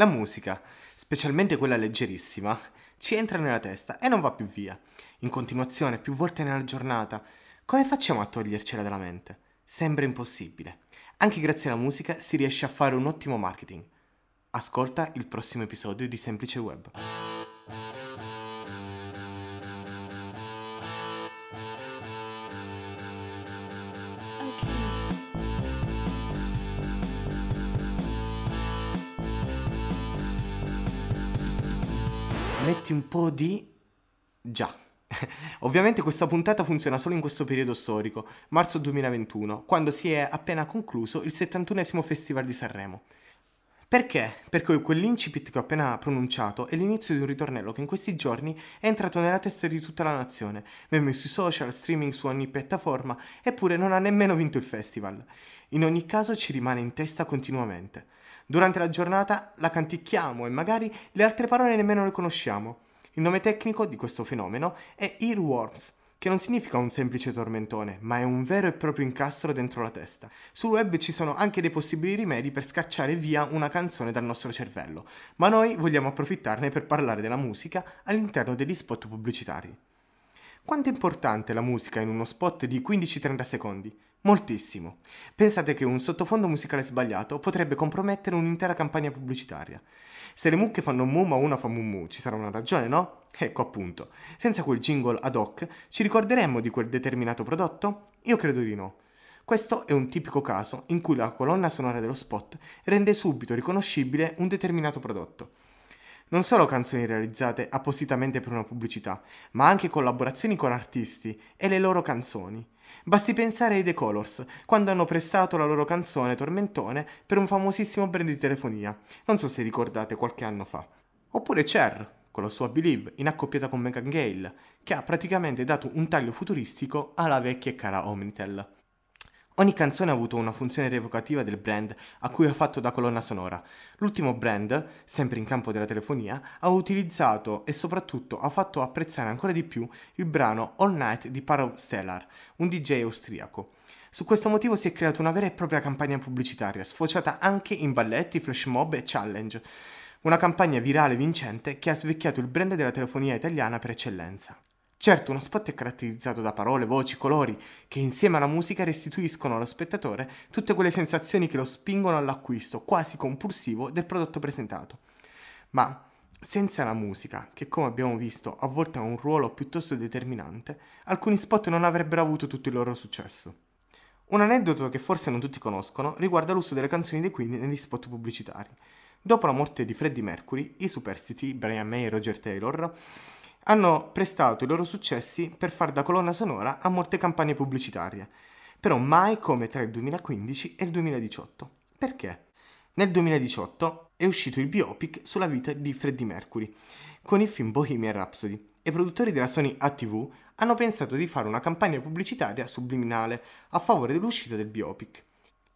La musica, specialmente quella leggerissima, ci entra nella testa e non va più via. In continuazione, più volte nella giornata. Come facciamo a togliercela dalla mente? Sembra impossibile. Anche grazie alla musica si riesce a fare un ottimo marketing. Ascolta il prossimo episodio di Semplice Web. Metti un po' di... Già. Ovviamente questa puntata funziona solo in questo periodo storico, marzo 2021, quando si è appena concluso il 71 Festival di Sanremo. Perché? Perché quell'incipit che ho appena pronunciato è l'inizio di un ritornello che in questi giorni è entrato nella testa di tutta la nazione, meme sui social, streaming su ogni piattaforma, eppure non ha nemmeno vinto il festival. In ogni caso ci rimane in testa continuamente. Durante la giornata la canticchiamo e magari le altre parole nemmeno le conosciamo. Il nome tecnico di questo fenomeno è earworms, che non significa un semplice tormentone, ma è un vero e proprio incastro dentro la testa. Sul web ci sono anche dei possibili rimedi per scacciare via una canzone dal nostro cervello, ma noi vogliamo approfittarne per parlare della musica all'interno degli spot pubblicitari. Quanto è importante la musica in uno spot di 15-30 secondi? Moltissimo. Pensate che un sottofondo musicale sbagliato potrebbe compromettere un'intera campagna pubblicitaria. Se le mucche fanno mu ma una fa mu mu, ci sarà una ragione, no? Ecco appunto. Senza quel jingle ad hoc, ci ricorderemmo di quel determinato prodotto? Io credo di no. Questo è un tipico caso in cui la colonna sonora dello spot rende subito riconoscibile un determinato prodotto. Non solo canzoni realizzate appositamente per una pubblicità, ma anche collaborazioni con artisti e le loro canzoni. Basti pensare ai The Colors, quando hanno prestato la loro canzone Tormentone per un famosissimo brand di telefonia, non so se ricordate qualche anno fa. Oppure Cher, con la sua Believe, in accoppiata con Megan Gale, che ha praticamente dato un taglio futuristico alla vecchia e cara Omnitel. Ogni canzone ha avuto una funzione revocativa del brand a cui ha fatto da colonna sonora. L'ultimo brand, sempre in campo della telefonia, ha utilizzato e soprattutto ha fatto apprezzare ancora di più il brano All Night di Parov Stellar, un DJ austriaco. Su questo motivo si è creata una vera e propria campagna pubblicitaria, sfociata anche in balletti, flash mob e challenge. Una campagna virale vincente che ha svecchiato il brand della telefonia italiana per eccellenza. Certo, uno spot è caratterizzato da parole, voci, colori, che insieme alla musica restituiscono allo spettatore tutte quelle sensazioni che lo spingono all'acquisto quasi compulsivo del prodotto presentato. Ma senza la musica, che come abbiamo visto a volte ha un ruolo piuttosto determinante, alcuni spot non avrebbero avuto tutto il loro successo. Un aneddoto che forse non tutti conoscono riguarda l'uso delle canzoni dei Queen negli spot pubblicitari. Dopo la morte di Freddie Mercury, i superstiti Brian May e Roger Taylor hanno prestato i loro successi per far da colonna sonora a molte campagne pubblicitarie, però mai come tra il 2015 e il 2018. Perché? Nel 2018 è uscito il biopic sulla vita di Freddie Mercury, con il film Bohemian Rhapsody, e i produttori della Sony ATV hanno pensato di fare una campagna pubblicitaria subliminale a favore dell'uscita del biopic.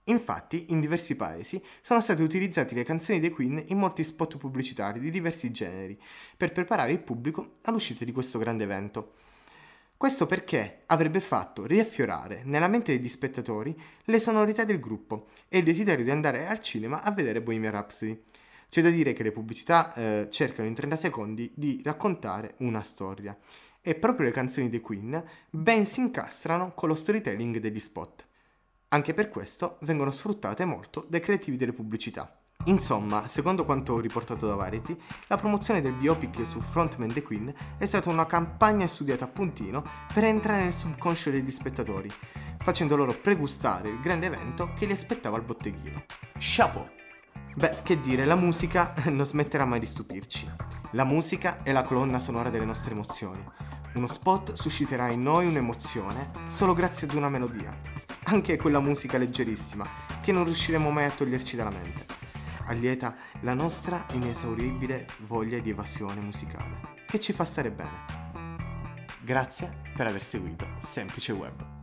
Infatti, in diversi paesi sono state utilizzate le canzoni dei Queen in molti spot pubblicitari di diversi generi per preparare il pubblico all'uscita di questo grande evento. Questo perché avrebbe fatto riaffiorare nella mente degli spettatori le sonorità del gruppo e il desiderio di andare al cinema a vedere Bohemian Rhapsody. C'è da dire che le pubblicità eh, cercano in 30 secondi di raccontare una storia e proprio le canzoni dei Queen ben si incastrano con lo storytelling degli spot. Anche per questo vengono sfruttate molto dai creativi delle pubblicità. Insomma, secondo quanto riportato da Variety, la promozione del biopic su Frontman The Queen è stata una campagna studiata a puntino per entrare nel subconscio degli spettatori, facendo loro pregustare il grande evento che li aspettava al botteghino. Chapeau! Beh, che dire, la musica non smetterà mai di stupirci. La musica è la colonna sonora delle nostre emozioni. Uno spot susciterà in noi un'emozione solo grazie ad una melodia anche quella musica leggerissima che non riusciremo mai a toglierci dalla mente. Allieta la nostra inesauribile voglia di evasione musicale, che ci fa stare bene. Grazie per aver seguito Semplice Web.